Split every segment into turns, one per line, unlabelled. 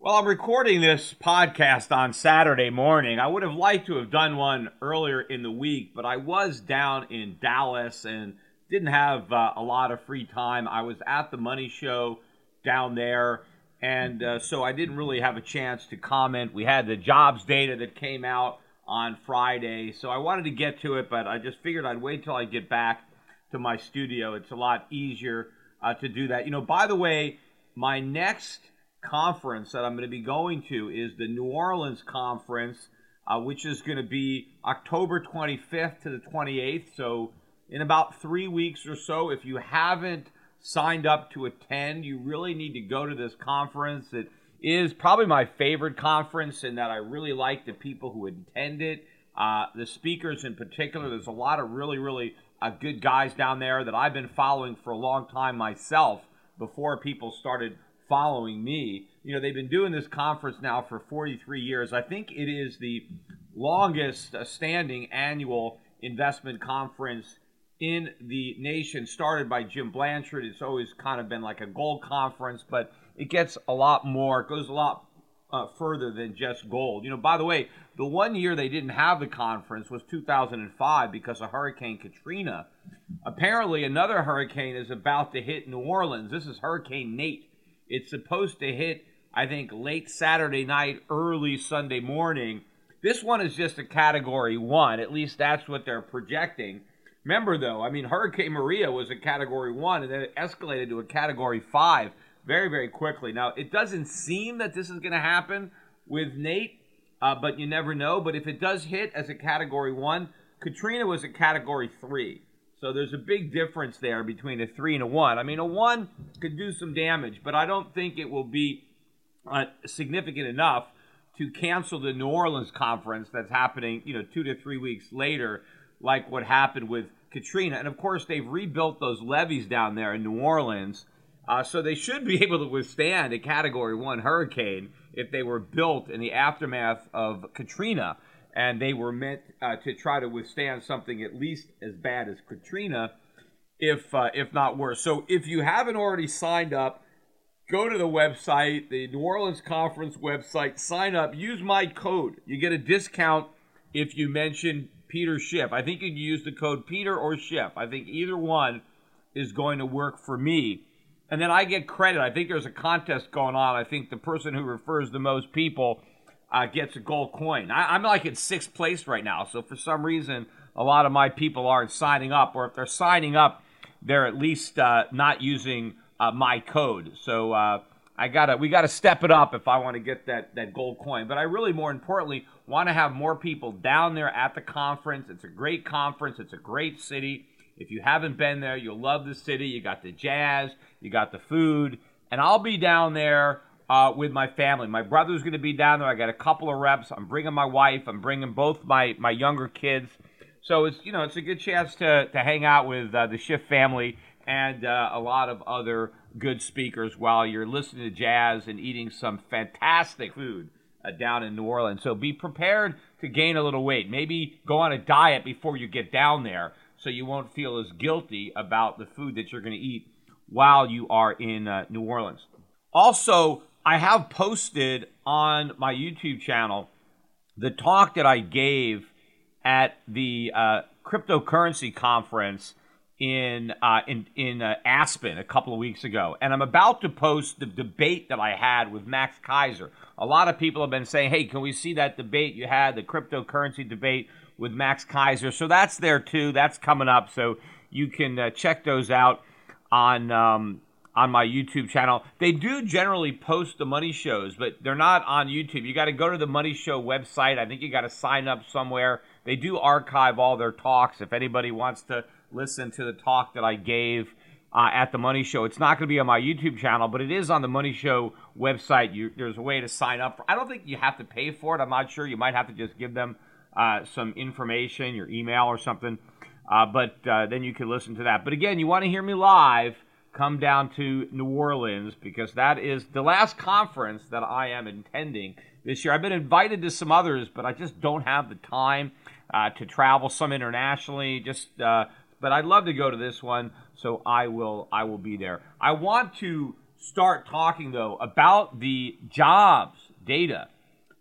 Well, I'm recording this podcast on Saturday morning. I would have liked to have done one earlier in the week, but I was down in Dallas and didn't have uh, a lot of free time. I was at the Money Show down there, and uh, so I didn't really have a chance to comment. We had the jobs data that came out on Friday. So I wanted to get to it, but I just figured I'd wait till I get back to my studio. It's a lot easier uh, to do that. You know, by the way, my next conference that I'm going to be going to is the New Orleans conference, uh, which is going to be October 25th to the 28th. So in about three weeks or so, if you haven't signed up to attend, you really need to go to this conference. It is probably my favorite conference in that I really like the people who attend it. Uh, the speakers in particular, there's a lot of really, really uh, good guys down there that I've been following for a long time myself before people started following me. You know, they've been doing this conference now for 43 years. I think it is the longest standing annual investment conference in the nation, started by Jim Blanchard. It's always kind of been like a gold conference, but it gets a lot more, it goes a lot uh, further than just gold. You know, by the way, the one year they didn't have the conference was 2005 because of Hurricane Katrina. Apparently, another hurricane is about to hit New Orleans. This is Hurricane Nate. It's supposed to hit, I think, late Saturday night, early Sunday morning. This one is just a category one. At least that's what they're projecting. Remember, though, I mean, Hurricane Maria was a category one and then it escalated to a category five very, very quickly. Now, it doesn't seem that this is going to happen with Nate, uh, but you never know. But if it does hit as a category one, Katrina was a category three. So there's a big difference there between a three and a one. I mean, a one could do some damage, but I don't think it will be uh, significant enough to cancel the New Orleans conference that's happening, you know, two to three weeks later, like what happened with Katrina. And of course, they've rebuilt those levees down there in New Orleans uh, so they should be able to withstand a Category 1 hurricane if they were built in the aftermath of Katrina. And they were meant uh, to try to withstand something at least as bad as Katrina, if, uh, if not worse. So if you haven't already signed up, go to the website, the New Orleans Conference website, sign up, use my code. You get a discount if you mention Peter Schiff. I think you can use the code Peter or Schiff. I think either one is going to work for me and then I get credit. I think there's a contest going on. I think the person who refers the most people uh, gets a gold coin. I, am like in sixth place right now, so for some reason, a lot of my people aren't signing up, or if they're signing up, they're at least uh, not using uh, my code. So uh, I gotta, we gotta step it up if I want to get that that gold coin. But I really, more importantly, want to have more people down there at the conference. It's a great conference. It's a great city. If you haven't been there, you'll love the city. You got the jazz, you got the food, and I'll be down there uh, with my family. My brother's going to be down there. I got a couple of reps. I'm bringing my wife. I'm bringing both my my younger kids. So it's you know it's a good chance to to hang out with uh, the Schiff family and uh, a lot of other good speakers while you're listening to jazz and eating some fantastic food uh, down in New Orleans. So be prepared to gain a little weight. Maybe go on a diet before you get down there so you won't feel as guilty about the food that you're going to eat while you are in uh, New Orleans. Also, I have posted on my YouTube channel the talk that I gave at the uh, cryptocurrency conference in uh, in in uh, Aspen a couple of weeks ago, and I'm about to post the debate that I had with Max Keiser. A lot of people have been saying, "Hey, can we see that debate you had, the cryptocurrency debate with Max Keiser. So that's there too. That's coming up, so you can uh, check those out on um, on my YouTube channel. They do generally post the money shows, but they're not on YouTube. You got to go to the Money Show website. I think you got to sign up somewhere. They do archive all their talks. If anybody wants to listen to the talk that I gave uh, at the Money Show. It's not going to be on my YouTube channel, but it is on the Money Show website. You, there's a way to sign up. For, I don't think you have to pay for it. I'm not sure. You might have to just give them uh, some information, your email or something. Uh, but uh, then you can listen to that. But again, you want to hear me live, come down to New Orleans because that is the last conference that I am intending this year. I've been invited to some others, but I just don't have the time uh, to travel some internationally. Just but I'd love to go to this one, so I will I will be there. I want to start talking though about the jobs data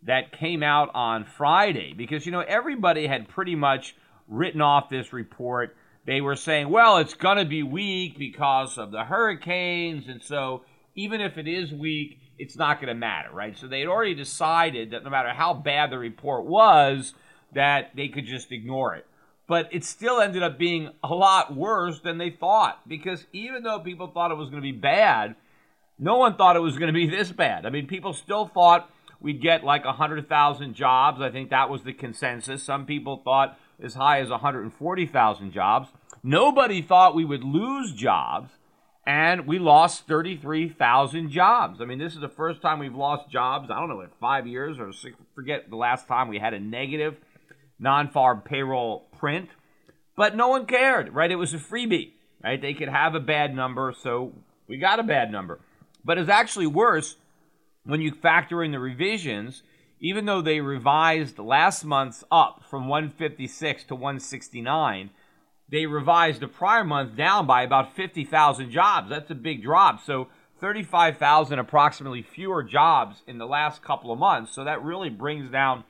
that came out on Friday because you know everybody had pretty much written off this report. They were saying, well, it's going to be weak because of the hurricanes and so even if it is weak, it's not going to matter, right? So they had already decided that no matter how bad the report was, that they could just ignore it but it still ended up being a lot worse than they thought because even though people thought it was going to be bad, no one thought it was going to be this bad. I mean, people still thought we'd get like 100,000 jobs. I think that was the consensus. Some people thought as high as 140,000 jobs. Nobody thought we would lose jobs, and we lost 33,000 jobs. I mean, this is the first time we've lost jobs, I don't know, in five years or six, forget the last time we had a negative non farm payroll print, but no one cared, right? It was a freebie, right? They could have a bad number, so we got a bad number. But it's actually worse when you factor in the revisions, even though they revised last month's up from 156 to 169, they revised the prior month down by about 50,000 jobs. That's a big drop. So 35,000 approximately fewer jobs in the last couple of months. So that really brings down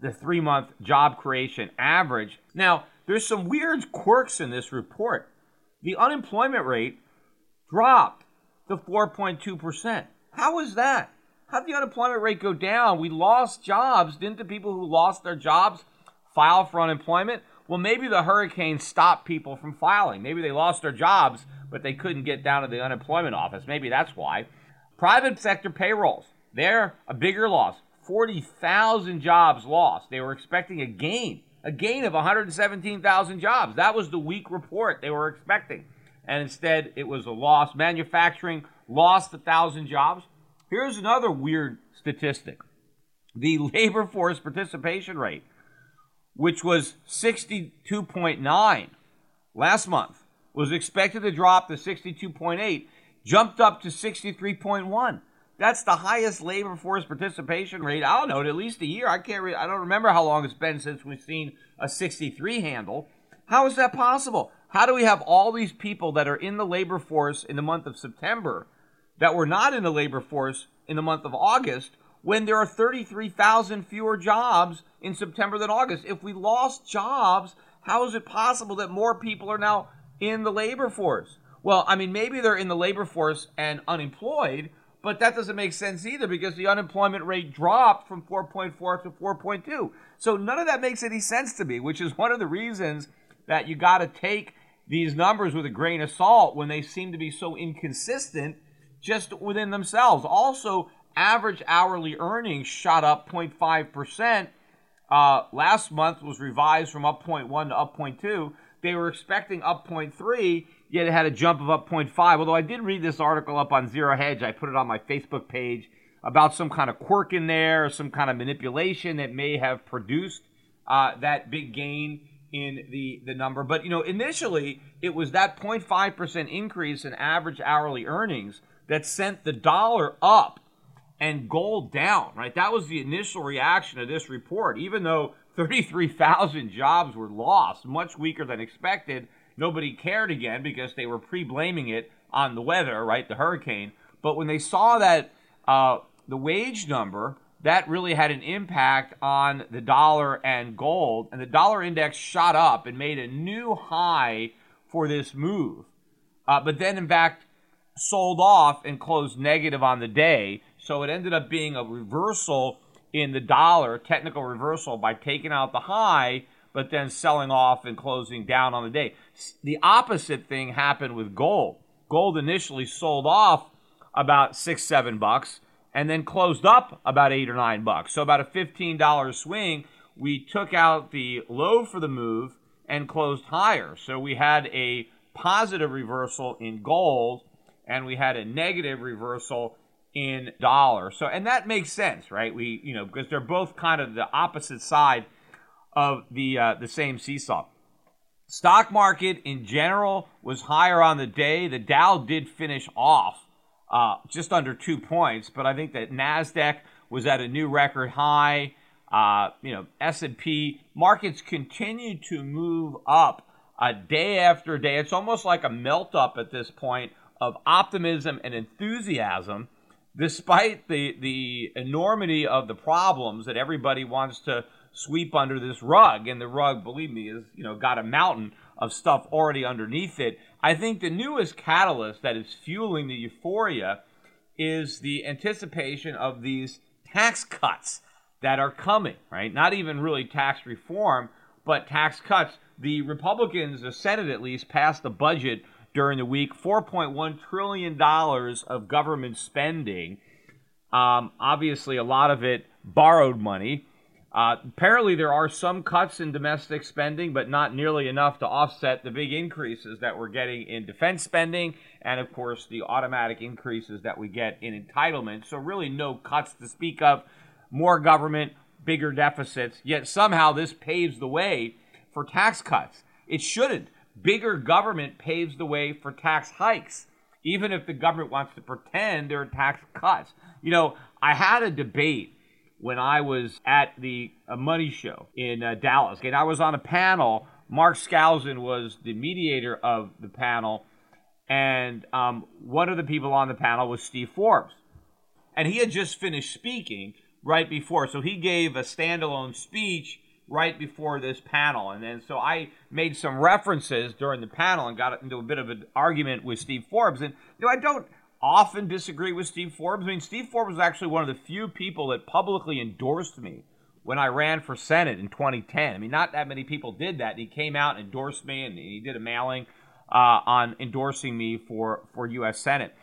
the three month job creation average. Now, there's some weird quirks in this report. The unemployment rate dropped to 4.2%. How is that? How did the unemployment rate go down? We lost jobs. Didn't the people who lost their jobs file for unemployment? Well, maybe the hurricane stopped people from filing. Maybe they lost their jobs, but they couldn't get down to the unemployment office. Maybe that's why. Private sector payrolls, they're a bigger loss. 40,000 jobs lost. They were expecting a gain, a gain of 117,000 jobs. That was the weak report they were expecting. And instead, it was a loss. Manufacturing lost 1,000 jobs. Here's another weird statistic the labor force participation rate, which was 62.9 last month, was expected to drop to 62.8, jumped up to 63.1. That's the highest labor force participation rate. I don't know, at least a year. I can't. Re- I don't remember how long it's been since we've seen a 63 handle. How is that possible? How do we have all these people that are in the labor force in the month of September that were not in the labor force in the month of August when there are 33,000 fewer jobs in September than August? If we lost jobs, how is it possible that more people are now in the labor force? Well, I mean, maybe they're in the labor force and unemployed, but that doesn't make sense either because the unemployment rate dropped from 4.4 to 4.2. So none of that makes any sense to me, which is one of the reasons that you got to take these numbers with a grain of salt when they seem to be so inconsistent just within themselves. Also, average hourly earnings shot up 0.5%. Uh, last month was revised from up 0.1 to up 0.2. They were expecting up 0.3 yet it had a jump of up 0.5. Although I did read this article up on Zero Hedge, I put it on my Facebook page about some kind of quirk in there, some kind of manipulation that may have produced uh, that big gain in the, the number. But, you know, initially it was that 0.5% increase in average hourly earnings that sent the dollar up and gold down, right? That was the initial reaction to this report. Even though 33,000 jobs were lost, much weaker than expected, nobody cared again because they were pre-blaming it on the weather, right, the hurricane. But when they saw that uh, the wage number that really had an impact on the dollar and gold. And the dollar index shot up and made a new high for this move. Uh, but then, in fact, sold off and closed negative on the day. So it ended up being a reversal in the dollar, technical reversal by taking out the high, but then selling off and closing down on the day. The opposite thing happened with gold. Gold initially sold off about six, seven bucks and then closed up about eight or nine bucks. So about a $15 swing. We took out the low for the move and closed higher. So we had a positive reversal in gold and we had a negative reversal in dollar. So and that makes sense, right? We you know because they're both kind of the opposite side of the uh, the same seesaw. Stock market in general was higher on the day. The Dow did finish off uh, just under two points, but I think that Nasdaq was at a new record high. Uh, you know, S&P markets continue to move up uh, day after day. It's almost like a melt up at this point of optimism and enthusiasm, despite the the enormity of the problems that everybody wants to sweep under this rug. And the rug, believe me, is you know got a mountain of stuff already underneath it. I think the newest catalyst that is fueling the euphoria is the anticipation of these tax cuts that are coming, right? Not even really tax reform, but tax cuts. The Republicans, the Senate at least, passed a budget during the week $4.1 trillion of government spending. Um, obviously, a lot of it borrowed money. Uh, apparently, there are some cuts in domestic spending, but not nearly enough to offset the big increases that we're getting in defense spending and, of course, the automatic increases that we get in entitlements. So, really, no cuts to speak of. More government, bigger deficits, yet somehow this paves the way for tax cuts. It shouldn't. Bigger government paves the way for tax hikes, even if the government wants to pretend there are tax cuts. You know, I had a debate when I was at the uh, Money Show in uh, Dallas. And I was on a panel. Mark Skousen was the mediator of the panel, and um, one of the people on the panel was Steve Forbes. And he had just finished speaking right before. So he gave a standalone speech right before this panel. And then so I made some references during the panel and got into a bit of an argument with Steve Forbes. And you know, I don't often disagree with Steve Forbes. I mean, Steve Forbes was actually one of the few people that publicly endorsed me when I ran for Senate in 2010. I mean, not that many people did that. He came out and endorsed me, and he did a mailing uh, on endorsing me for, for U.S. Senate.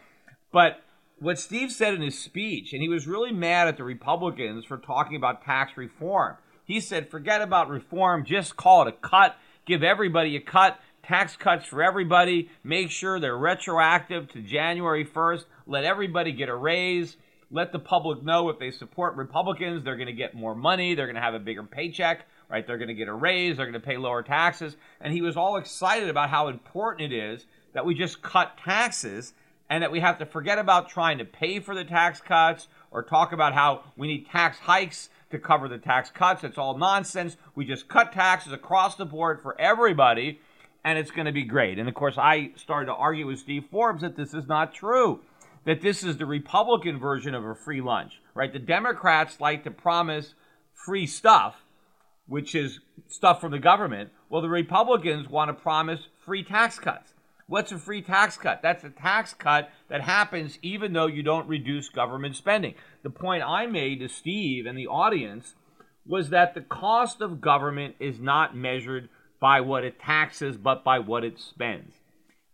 But what Steve said in his speech, and he was really mad at the Republicans for talking about tax reform. He said, forget about reform, just call it a cut, give everybody a cut. Tax cuts for everybody, make sure they're retroactive to January 1st, let everybody get a raise, let the public know if they support Republicans, they're going to get more money, they're going to have a bigger paycheck, right? They're going to get a raise, they're going to pay lower taxes. And he was all excited about how important it is that we just cut taxes and that we have to forget about trying to pay for the tax cuts or talk about how we need tax hikes to cover the tax cuts. It's all nonsense. We just cut taxes across the board for everybody and it's going to be great. And of course, I started to argue with Steve Forbes that this is not true, that this is the Republican version of a free lunch, right? The Democrats like to promise free stuff, which is stuff from the government. Well, the Republicans want to promise free tax cuts. What's a free tax cut? That's a tax cut that happens even though you don't reduce government spending. The point I made to Steve and the audience was that the cost of government is not measured by what it taxes, but by what it spends.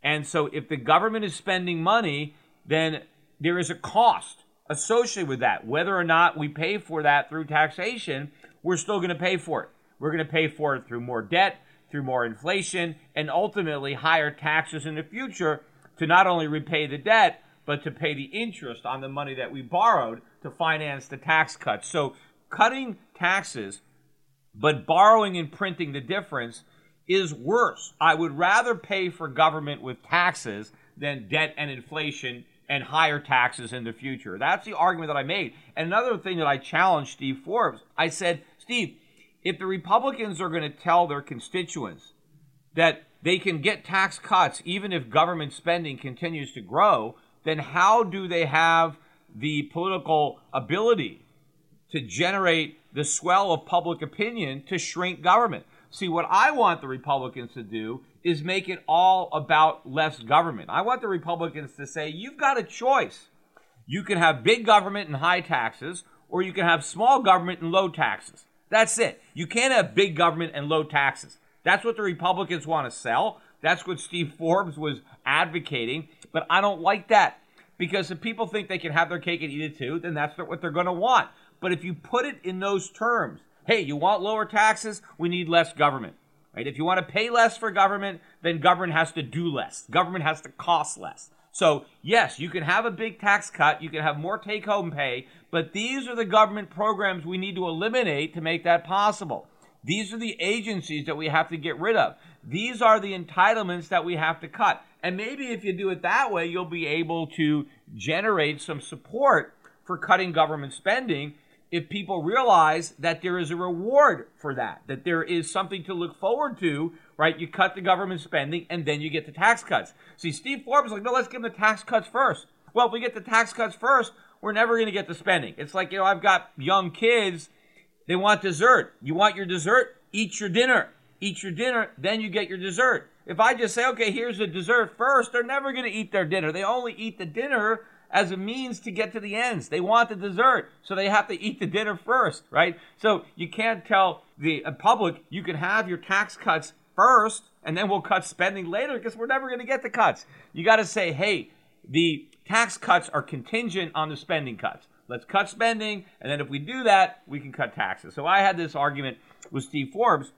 And so if the government is spending money, then there is a cost associated with that. Whether or not we pay for that through taxation, we're still going to pay for it. We're going to pay for it through more debt, through more inflation, and ultimately higher taxes in the future to not only repay the debt, but to pay the interest on the money that we borrowed to finance the tax cuts. So cutting taxes, but borrowing and printing the difference is worse. I would rather pay for government with taxes than debt and inflation and higher taxes in the future. That's the argument that I made. And another thing that I challenged Steve Forbes, I said, Steve, if the Republicans are going to tell their constituents that they can get tax cuts even if government spending continues to grow, then how do they have the political ability to generate the swell of public opinion to shrink government. See, what I want the Republicans to do is make it all about less government. I want the Republicans to say, you've got a choice. You can have big government and high taxes, or you can have small government and low taxes. That's it. You can't have big government and low taxes. That's what the Republicans want to sell. That's what Steve Forbes was advocating. But I don't like that because if people think they can have their cake and eat it too, then that's what they're going to want. But if you put it in those terms, hey, you want lower taxes? We need less government. Right? If you want to pay less for government, then government has to do less. Government has to cost less. So, yes, you can have a big tax cut, you can have more take home pay, but these are the government programs we need to eliminate to make that possible. These are the agencies that we have to get rid of. These are the entitlements that we have to cut. And maybe if you do it that way, you'll be able to generate some support for cutting government spending if people realize that there is a reward for that, that there is something to look forward to, right? You cut the government spending and then you get the tax cuts. See, Steve Forbes is like, no, let's give them the tax cuts first. Well, if we get the tax cuts first, we're never going to get the spending. It's like, you know, I've got young kids, they want dessert. You want your dessert? Eat your dinner. Eat your dinner, then you get your dessert. If I just say, okay, here's the dessert first, they're never going to eat their dinner. They only eat the dinner as a means to get to the ends. They want the dessert, so they have to eat the dinner first, right? So you can't tell the uh, public you can have your tax cuts first and then we'll cut spending later because we're never going to get the cuts. You got to say, hey, the tax cuts are contingent on the spending cuts. Let's cut spending, and then if we do that, we can cut taxes. So I had this argument with Steve Forbes,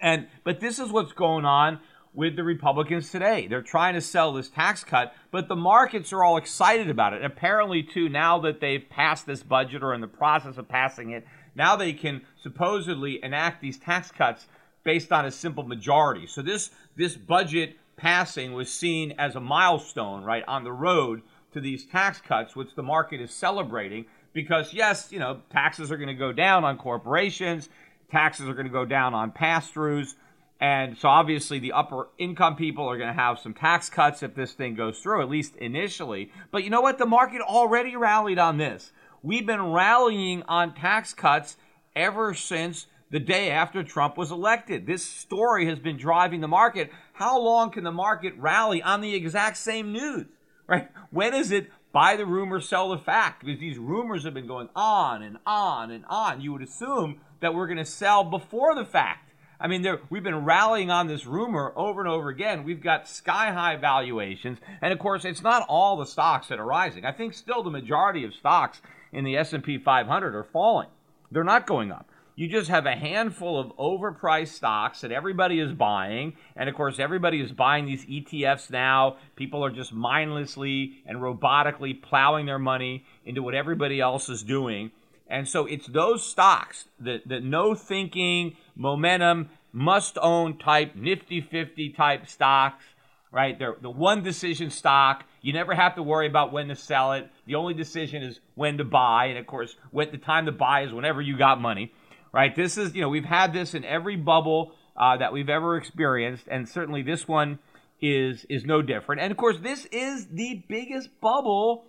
and but this is what's going on with the Republicans today. They're trying to sell this tax cut, but the markets are all excited about it. apparently, too, now that they've passed this budget or in the process of passing it, now they can supposedly enact these tax cuts based on a simple majority. So this this budget passing was seen as a milestone, right, on the road to these tax cuts, which the market is celebrating because yes, you know, taxes are going to go down on corporations, taxes are going to go down on pass-throughs and so obviously the upper income people are going to have some tax cuts if this thing goes through, at least initially. But you know what? The market already rallied on this. We've been rallying on tax cuts ever since the day after Trump was elected. This story has been driving the market. How long can the market rally on the exact same news? Right? When is it buy the rumor, sell the fact? Because these rumors have been going on and on and on. You would assume that we're going to sell before the fact. I mean, we've been rallying on this rumor over and over again. We've got sky high valuations, and of course, it's not all the stocks that are rising. I think still the majority of stocks in the S&P 500 are falling. They're not going up. You just have a handful of overpriced stocks that everybody is buying, and of course, everybody is buying these ETFs now. People are just mindlessly and robotically plowing their money into what everybody else is doing. And so it's those stocks that, no thinking, momentum, must own type, nifty 50 type stocks, right? They're the one decision stock. You never have to worry about when to sell it. The only decision is when to buy. And of course, when the time to buy is whenever you got money, right? This is, you know, we've had this in every bubble uh, that we've ever experienced. And certainly this one is, is no different. And of course, this is the biggest bubble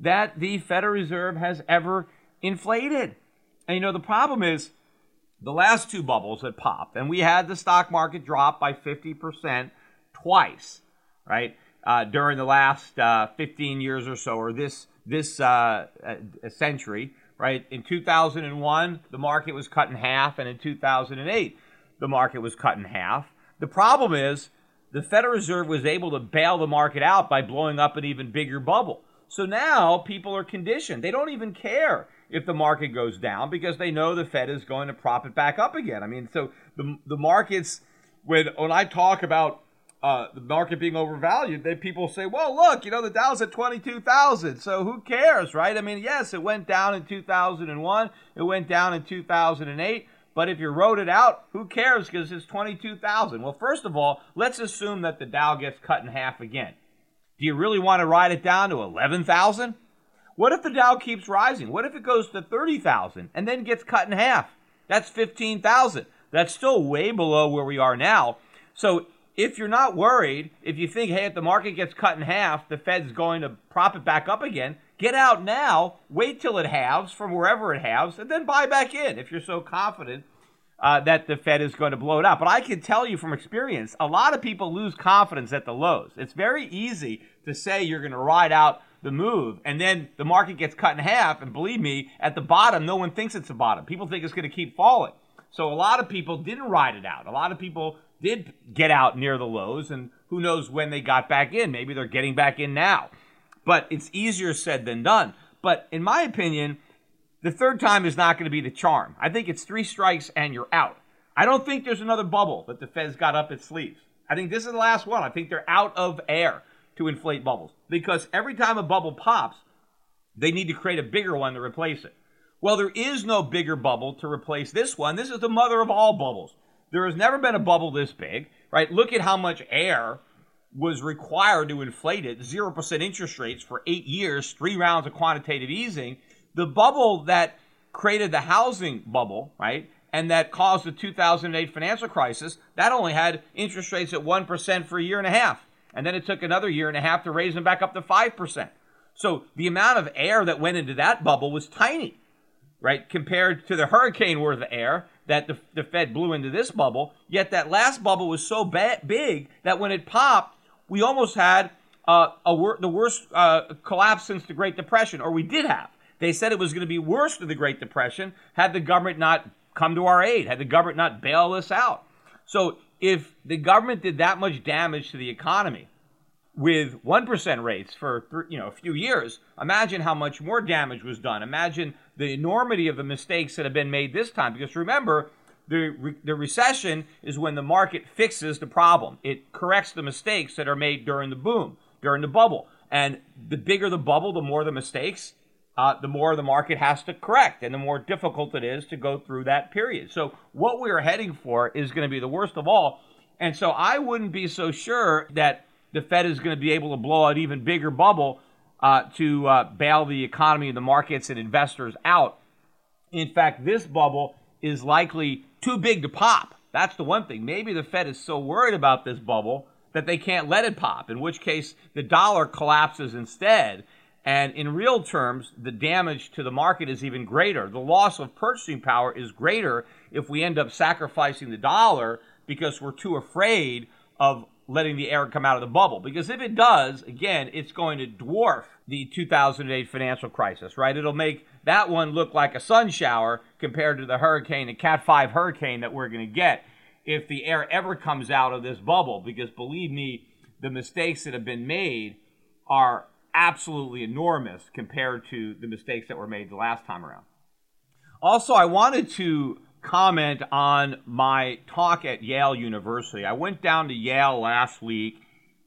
that the Federal Reserve has ever inflated. And you know, the problem is the last two bubbles had popped, and we had the stock market drop by 50% twice, right? Uh, during the last uh, 15 years or so, or this this uh, century, right? In 2001, the market was cut in half, and in 2008, the market was cut in half. The problem is the Federal Reserve was able to bail the market out by blowing up an even bigger bubble. So now people are conditioned; they don't even care if the market goes down because they know the Fed is going to prop it back up again. I mean, so the the markets when when I talk about uh, the market being overvalued, they people say, well, look, you know, the Dow's at 22,000, so who cares, right? I mean, yes, it went down in 2001, it went down in 2008, but if you rode it out, who cares because it's 22,000? Well, first of all, let's assume that the Dow gets cut in half again. Do you really want to ride it down to 11,000? What if the Dow keeps rising? What if it goes to 30,000 and then gets cut in half? That's 15,000. That's still way below where we are now. So if you're not worried, if you think, hey, if the market gets cut in half, the Fed's going to prop it back up again, Get out now, wait till it halves from wherever it halves, and then buy back in if you're so confident uh, that the Fed is going to blow it up. But I can tell you from experience, a lot of people lose confidence at the lows. It's very easy to say you're going to ride out the move, and then the market gets cut in half. And believe me, at the bottom, no one thinks it's the bottom. People think it's going to keep falling. So a lot of people didn't ride it out. A lot of people did get out near the lows, and who knows when they got back in. Maybe they're getting back in now. But it's easier said than done. But in my opinion, the third time is not going to be the charm. I think it's three strikes and you're out. I don't think there's another bubble that the Fed's got up its sleeves. I think this is the last one. I think they're out of air to inflate bubbles because every time a bubble pops, they need to create a bigger one to replace it. Well, there is no bigger bubble to replace this one. This is the mother of all bubbles. There has never been a bubble this big, right? Look at how much air was required to inflate it. 0% interest rates for eight years, three rounds of quantitative easing the bubble that created the housing bubble, right, and that caused the 2008 financial crisis, that only had interest rates at 1% for a year and a half. And then it took another year and a half to raise them back up to 5%. So the amount of air that went into that bubble was tiny, right, compared to the hurricane worth of air that the, the Fed blew into this bubble. Yet that last bubble was so ba- big that when it popped, we almost had uh, wor- the worst uh, collapse since the Great Depression, or we did have. They said it was going to be worse than the Great Depression had the government not come to our aid, had the government not bail us out. So if the government did that much damage to the economy with 1% rates for you know a few years, imagine how much more damage was done. Imagine the enormity of the mistakes that have been made this time because remember the, re- the recession is when the market fixes the problem. It corrects the mistakes that are made during the boom, during the bubble. And the bigger the bubble, the more the mistakes uh, the more the market has to correct and the more difficult it is to go through that period. So, what we're heading for is going to be the worst of all. And so, I wouldn't be so sure that the Fed is going to be able to blow an even bigger bubble uh, to uh, bail the economy, and the markets, and investors out. In fact, this bubble is likely too big to pop. That's the one thing. Maybe the Fed is so worried about this bubble that they can't let it pop, in which case the dollar collapses instead and in real terms, the damage to the market is even greater. The loss of purchasing power is greater if we end up sacrificing the dollar because we're too afraid of letting the air come out of the bubble. Because if it does, again, it's going to dwarf the 2008 financial crisis, right? It'll make that one look like a sun shower compared to the hurricane, the Cat 5 hurricane that we're going to get if the air ever comes out of this bubble. Because believe me, the mistakes that have been made are absolutely enormous compared to the mistakes that were made the last time around. Also, I wanted to comment on my talk at Yale University. I went down to Yale last week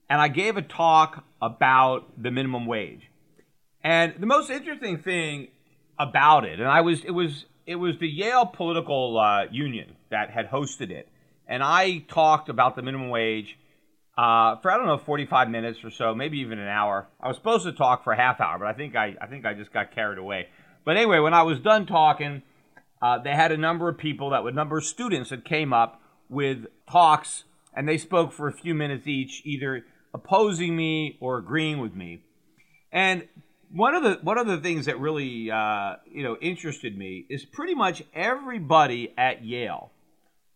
and I gave a talk about the minimum wage. And the most interesting thing about it, and I was it was it was the Yale Political uh, Union that had hosted it, and I talked about the minimum wage uh, for I don't know 45 minutes or so, maybe even an hour. I was supposed to talk for a half hour, but I think I I think I just got carried away. But anyway, when I was done talking, uh, they had a number of people that a number of students that came up with talks, and they spoke for a few minutes each, either opposing me or agreeing with me. And one of the one of the things that really uh, you know interested me is pretty much everybody at Yale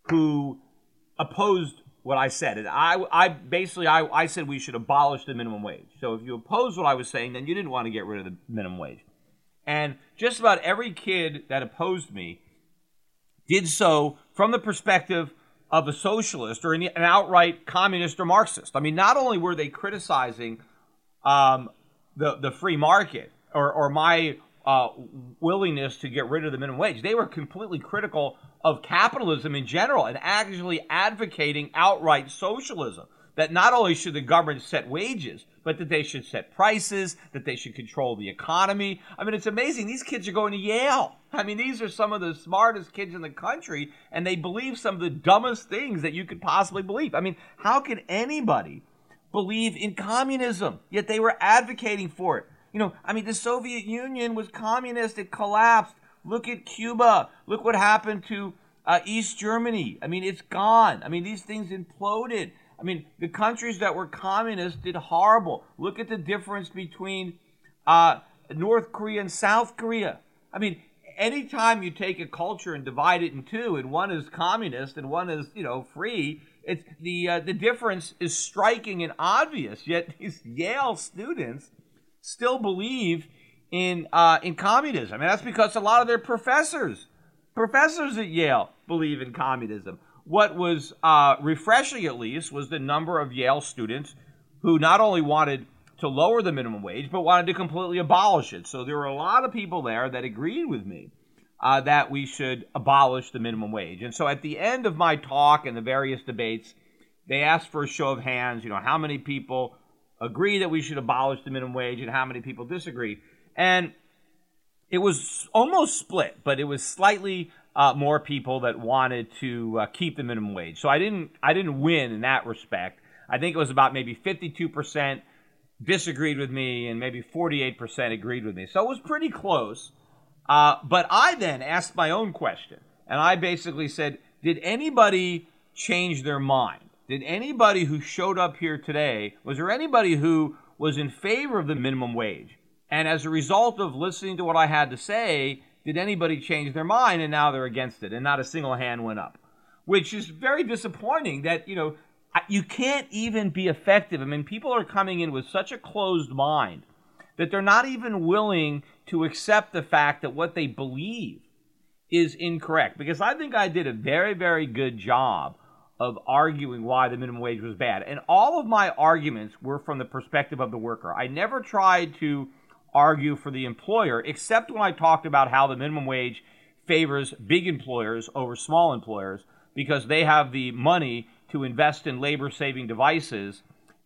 who opposed what I said. And I, I basically, I, I said we should abolish the minimum wage. So if you oppose what I was saying, then you didn't want to get rid of the minimum wage. And just about every kid that opposed me did so from the perspective of a socialist or an outright communist or Marxist. I mean, not only were they criticizing um, the the free market or, or my uh, willingness to get rid of the minimum wage, they were completely critical of capitalism in general and actually advocating outright socialism. That not only should the government set wages, but that they should set prices, that they should control the economy. I mean, it's amazing. These kids are going to Yale. I mean, these are some of the smartest kids in the country, and they believe some of the dumbest things that you could possibly believe. I mean, how can anybody believe in communism? Yet they were advocating for it. You know, I mean, the Soviet Union was communist, it collapsed. Look at Cuba. Look what happened to uh, East Germany. I mean, it's gone. I mean, these things imploded. I mean, the countries that were communist did horrible. Look at the difference between uh, North Korea and South Korea. I mean, anytime you take a culture and divide it in two, and one is communist and one is, you know, free, it's the uh, the difference is striking and obvious. Yet these Yale students still believe in uh, in communism, and that's because a lot of their professors, professors at Yale, believe in communism. What was uh, refreshing, at least, was the number of Yale students who not only wanted to lower the minimum wage, but wanted to completely abolish it. So there were a lot of people there that agreed with me uh, that we should abolish the minimum wage. And so at the end of my talk and the various debates, they asked for a show of hands, you know, how many people agree that we should abolish the minimum wage and how many people disagree. And it was almost split, but it was slightly uh, more people that wanted to uh, keep the minimum wage. So I didn't I didn't win in that respect. I think it was about maybe 52% disagreed with me and maybe 48% agreed with me. So it was pretty close. Uh, but I then asked my own question, and I basically said, Did anybody change their mind? Did anybody who showed up here today, was there anybody who was in favor of the minimum wage? And as a result of listening to what I had to say, did anybody change their mind and now they're against it and not a single hand went up? Which is very disappointing that, you know, you can't even be effective. I mean, people are coming in with such a closed mind that they're not even willing to accept the fact that what they believe is incorrect. Because I think I did a very, very good job of arguing why the minimum wage was bad. And all of my arguments were from the perspective of the worker. I never tried to argue for the employer, except when I talked about how the minimum wage favors big employers over small employers because they have the money to invest in labor saving devices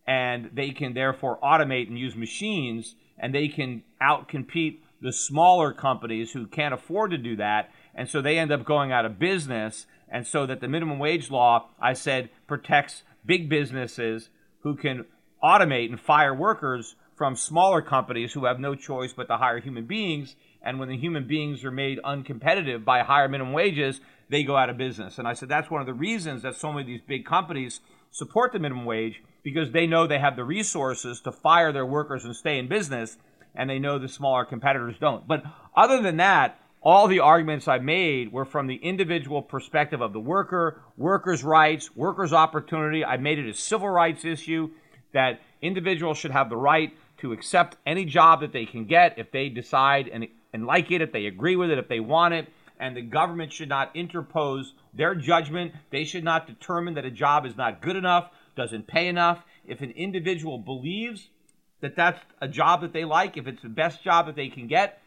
and they can therefore automate and use machines and they can outcompete the smaller companies who can't afford to do that. And so they end up going out of business. And so that the minimum wage law, I said, protects big businesses who can automate and fire workers from smaller companies who have no choice but to hire human beings. And when the human beings are made uncompetitive by higher minimum wages, they go out of business. And I said that's one of the reasons that so many of these big companies support the minimum wage because they know they have the resources to fire their workers and stay in business, and they know the smaller competitors don't. But other than that, all the arguments I made were from the individual perspective of the worker, workers' rights, workers' opportunity. I made it a civil rights issue that individuals should have the right to accept any job that they can get if they decide and, and like it, if they agree with it, if they want it and the government should not interpose their judgment. They should not determine that a job is not good enough, doesn't pay enough. If an individual believes that that's a job that they like, if it's the best job that they can get,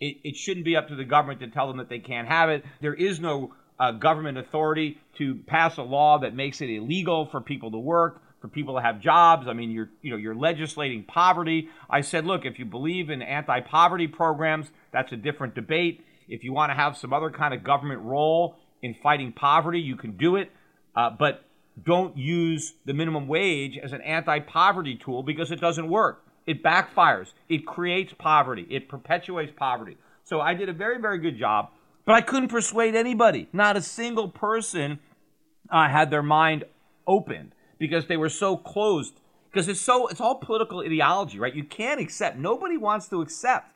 it, it shouldn't be up to the government to tell them that they can't have it. There is no uh, government authority to pass a law that makes it illegal for people to work for people to have jobs. I mean, you're you know you're legislating poverty. I said, look, if you believe in anti-poverty programs, that's a different debate. If you want to have some other kind of government role in fighting poverty, you can do it. Uh, but don't use the minimum wage as an anti poverty tool because it doesn't work. It backfires. It creates poverty. It perpetuates poverty. So I did a very, very good job, but I couldn't persuade anybody. Not a single person uh, had their mind opened because they were so closed. Because it's so, it's all political ideology, right? You can't accept, nobody wants to accept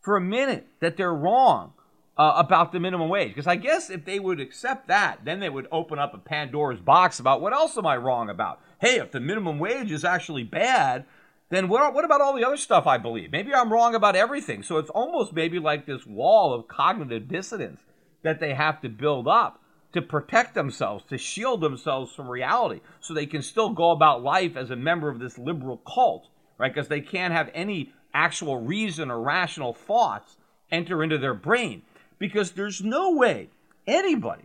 for a minute that they're wrong uh, about the minimum wage. Because I guess if they would accept that, then they would open up a Pandora's box about what else am I wrong about? Hey, if the minimum wage is actually bad, then what, what about all the other stuff I believe? Maybe I'm wrong about everything. So it's almost maybe like this wall of cognitive dissonance that they have to build up to protect themselves, to shield themselves from reality, so they can still go about life as a member of this liberal cult, right? Because they can't have any actual reason or rational thoughts enter into their brain because there's no way anybody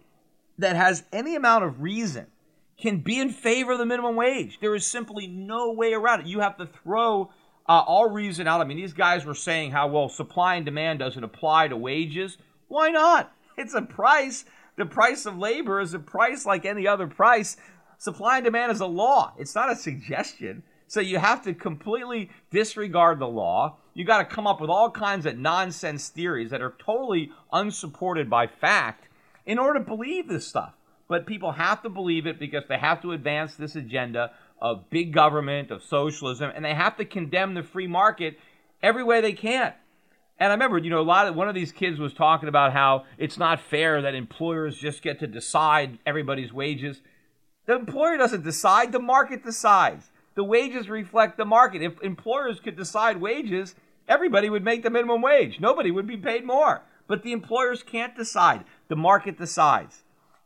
that has any amount of reason can be in favor of the minimum wage. There is simply no way around it. You have to throw uh, all reason out. I mean, these guys were saying how, well, supply and demand doesn't apply to wages. Why not? It's a price. The price of labor is a price like any other price. Supply and demand is a law, it's not a suggestion. So you have to completely disregard the law. You got to come up with all kinds of nonsense theories that are totally unsupported by fact in order to believe this stuff. But people have to believe it because they have to advance this agenda of big government, of socialism, and they have to condemn the free market every way they can. And I remember, you know, a lot of one of these kids was talking about how it's not fair that employers just get to decide everybody's wages. The employer doesn't decide, the market decides. The wages reflect the market. If employers could decide wages, everybody would make the minimum wage. Nobody would be paid more. But the employers can't decide. The market decides.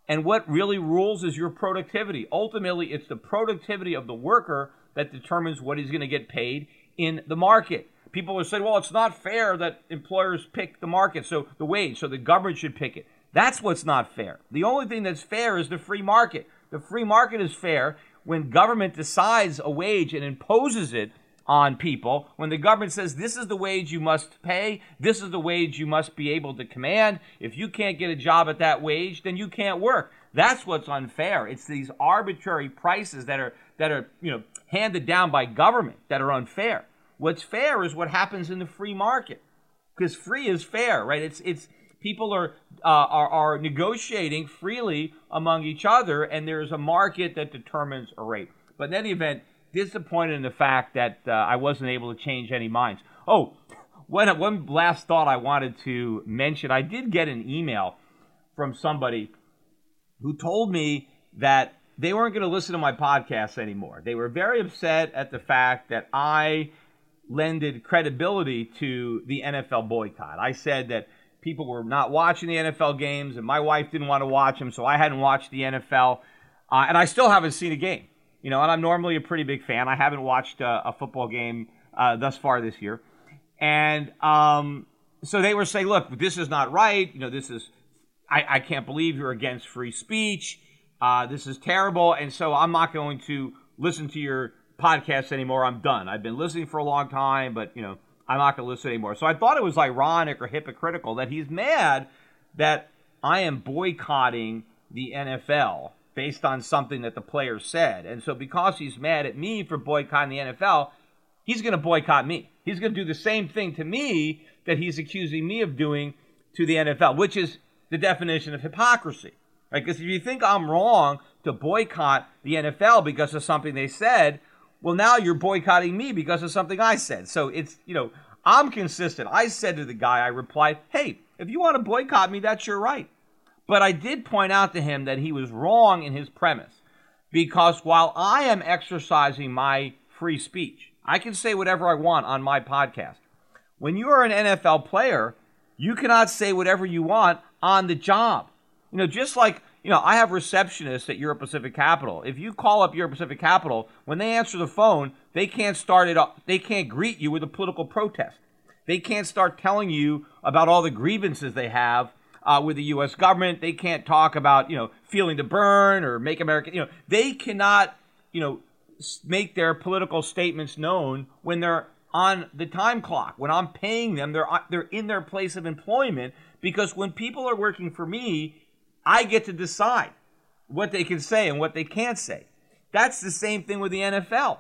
And what really rules is your productivity. Ultimately, it's the productivity of the worker that determines what he's going to get paid in the market. People are saying, well, it's not fair that employers pick the market, so the wage, so the government should pick it. That's what's not fair. The only thing that's fair is the free market. The free market is fair when government decides a wage and imposes it on people, when the government says this is the wage you must pay, this is the wage you must be able to command. If you can't get a job at that wage, then you can't work. That's what's unfair. It's these arbitrary prices that are that are, you know, handed down by government that are unfair. What's fair is what happens in the free market. Because free is fair, right? It's it's people are, uh, are are negotiating freely among each other, and there's a market that determines a rate. But in any event, disappointed in the fact that uh, I wasn't able to change any minds. Oh, one one last thought I wanted to mention. I did get an email from somebody who told me that they weren't going to listen to my podcast anymore. They were very upset at the fact that I lended credibility to the NFL boycott. I said that people were not watching the NFL games, and my wife didn't want to watch them, so I hadn't watched the NFL, uh, and I still haven't seen a game. You know, and I'm normally a pretty big fan. I haven't watched a, a football game uh, thus far this year, and um, so they were saying, "Look, this is not right. You know, this is I, I can't believe you're against free speech. Uh, this is terrible, and so I'm not going to listen to your podcast anymore. I'm done. I've been listening for a long time, but you know." I'm not going to listen anymore. So I thought it was ironic or hypocritical that he's mad that I am boycotting the NFL based on something that the player said. And so because he's mad at me for boycotting the NFL, he's going to boycott me. He's going to do the same thing to me that he's accusing me of doing to the NFL, which is the definition of hypocrisy. Right? Because if you think I'm wrong to boycott the NFL because of something they said, well, now you're boycotting me because of something I said. So it's, you know, I'm consistent. I said to the guy, I replied, hey, if you want to boycott me, that's your right. But I did point out to him that he was wrong in his premise because while I am exercising my free speech, I can say whatever I want on my podcast. When you are an NFL player, you cannot say whatever you want on the job. You know, just like you know, I have receptionists at Europe Pacific Capital. If you call up Europe Pacific Capital, when they answer the phone, they can't start it up. They can't greet you with a political protest. They can't start telling you about all the grievances they have uh, with the U.S. government. They can't talk about you know feeling the Bern or make America. You know, they cannot you know make their political statements known when they're on the time clock. When I'm paying them, they're uh, they're in their place of employment because when people are working for me, I get to decide what they can say and what they can't say. That's the same thing with the NFL.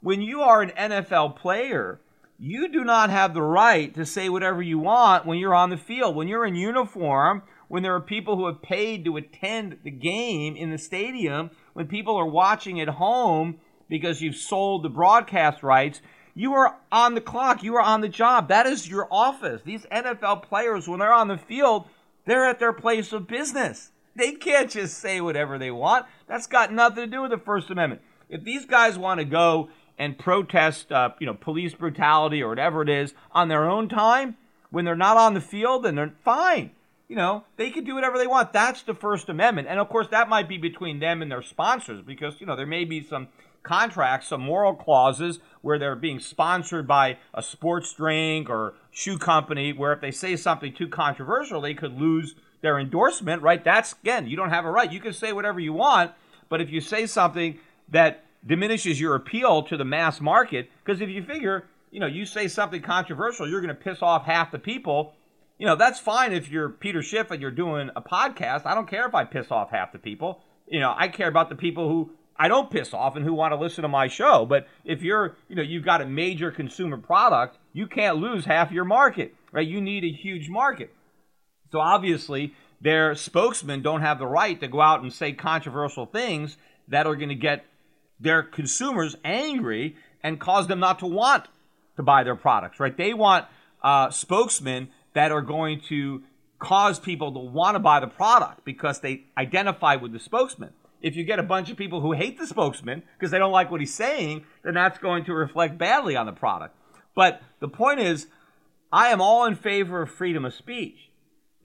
When you are an NFL player, you do not have the right to say whatever you want when you're on the field. When you're in uniform, when there are people who have paid to attend the game in the stadium, when people are watching at home because you've sold the broadcast rights, you are on the clock. You are on the job. That is your office. These NFL players, when they're on the field, they're at their place of business. They can't just say whatever they want. That's got nothing to do with the First Amendment. If these guys want to go and protest, uh, you know, police brutality or whatever it is on their own time, when they're not on the field, then they're fine. You know, they can do whatever they want. That's the First Amendment. And of course, that might be between them and their sponsors because, you know, there may be some contracts, some moral clauses where they're being sponsored by a sports drink or shoe company, where if they say something too controversial, they could lose their endorsement, right? That's, again, you don't have a right. You can say whatever you want, but if you say something that diminishes your appeal to the mass market, because if you figure, you know, you say something controversial, you're going to piss off half the people. You know, that's fine if you're Peter Schiff and you're doing a podcast. I don't care if I piss off half the people. You know, I care about the people who I don't piss off and who want to listen to my show. But if you're, you know, you've got a major consumer product, you can't lose half your market, right? You need a huge market. So obviously, their spokesmen don't have the right to go out and say controversial things that are going to get their consumers angry and cause them not to want to buy their products, right? They want uh, spokesmen that are going to cause people to want to buy the product because they identify with the spokesman. If you get a bunch of people who hate the spokesman because they don't like what he's saying, then that's going to reflect badly on the product. But the point is, I am all in favor of freedom of speech.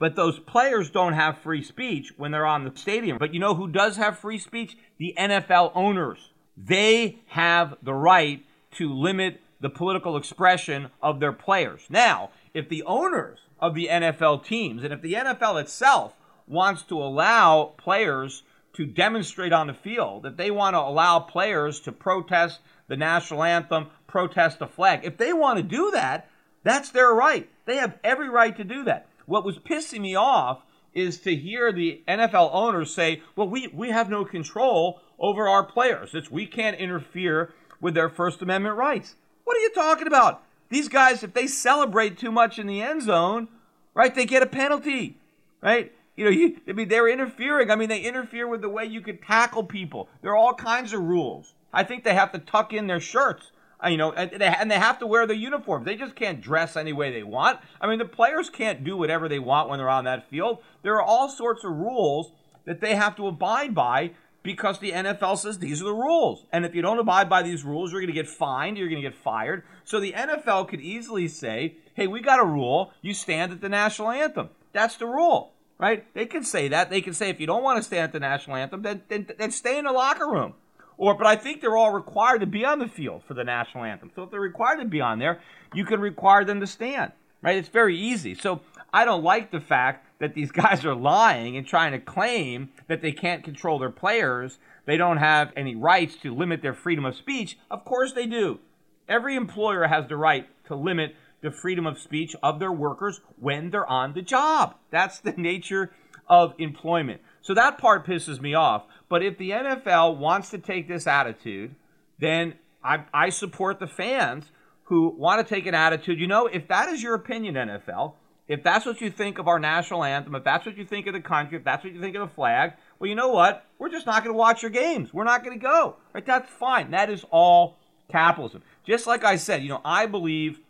But those players don't have free speech when they're on the stadium. But you know who does have free speech? The NFL owners. They have the right to limit the political expression of their players. Now, if the owners of the NFL teams and if the NFL itself wants to allow players to demonstrate on the field, if they want to allow players to protest the national anthem, protest the flag, if they want to do that, that's their right. They have every right to do that. What was pissing me off is to hear the NFL owners say, well, we, we have no control over our players. It's we can't interfere with their First Amendment rights. What are you talking about? These guys, if they celebrate too much in the end zone, right, they get a penalty, right? You know, you, I mean, they're interfering. I mean, they interfere with the way you could tackle people. There are all kinds of rules. I think they have to tuck in their shirts, uh, you know, and they, and they have to wear their uniforms. They just can't dress any way they want. I mean, the players can't do whatever they want when they're on that field. There are all sorts of rules that they have to abide by because the NFL says these are the rules. And if you don't abide by these rules, you're going to get fined, you're going to get fired. So the NFL could easily say, hey, we got a rule. You stand at the national anthem. That's the rule, right? They can say that. They can say, if you don't want to stand at the national anthem, then, then, then stay in the locker room. Or, but I think they're all required to be on the field for the national anthem. So if they're required to be on there, you can require them to stand, right? It's very easy. So I don't like the fact that these guys are lying and trying to claim that they can't control their players. They don't have any rights to limit their freedom of speech. Of course they do. Every employer has the right to limit the freedom of speech of their workers when they're on the job. That's the nature of employment. So that part pisses me off. But if the NFL wants to take this attitude, then I, I support the fans who want to take an attitude. You know, if that is your opinion, NFL, if that's what you think of our national anthem, if that's what you think of the country, if that's what you think of the flag, well, you know what? We're just not going to watch your games. We're not going to go. Right? That's fine. That is all capitalism. Just like I said, you know, I believe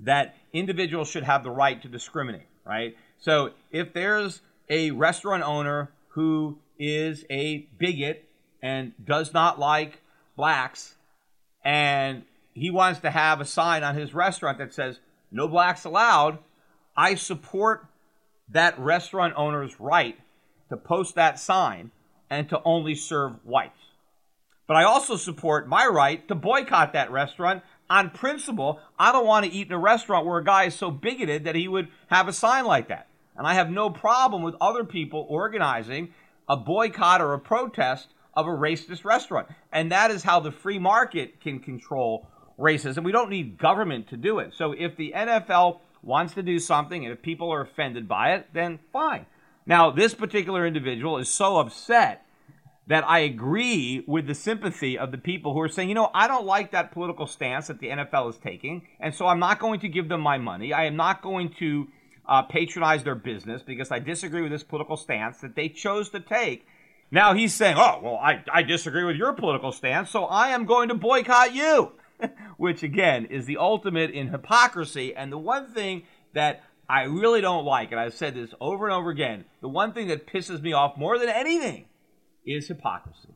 that individuals should have the right to discriminate, right? So if there's a restaurant owner who is a bigot and does not like blacks and he wants to have a sign on his restaurant that says no blacks allowed, I support that restaurant owner's right to post that sign and to only serve whites. But I also support my right to boycott that restaurant on principle. I don't want to eat in a restaurant where a guy is so bigoted that he would have a sign like that. And I have no problem with other people organizing a boycott or a protest of a racist restaurant. And that is how the free market can control racism. We don't need government to do it. So if the NFL wants to do something, and if people are offended by it, then fine. Now, this particular individual is so upset that I agree with the sympathy of the people who are saying, you know, I don't like that political stance that the NFL is taking, and so I'm not going to give them my money. I am not going to uh, patronize their business because I disagree with this political stance that they chose to take. Now he's saying, oh, well, I, I disagree with your political stance, so I am going to boycott you. which again is the ultimate in hypocrisy. And the one thing that I really don't like, and I've said this over and over again, the one thing that pisses me off more than anything is hypocrisy.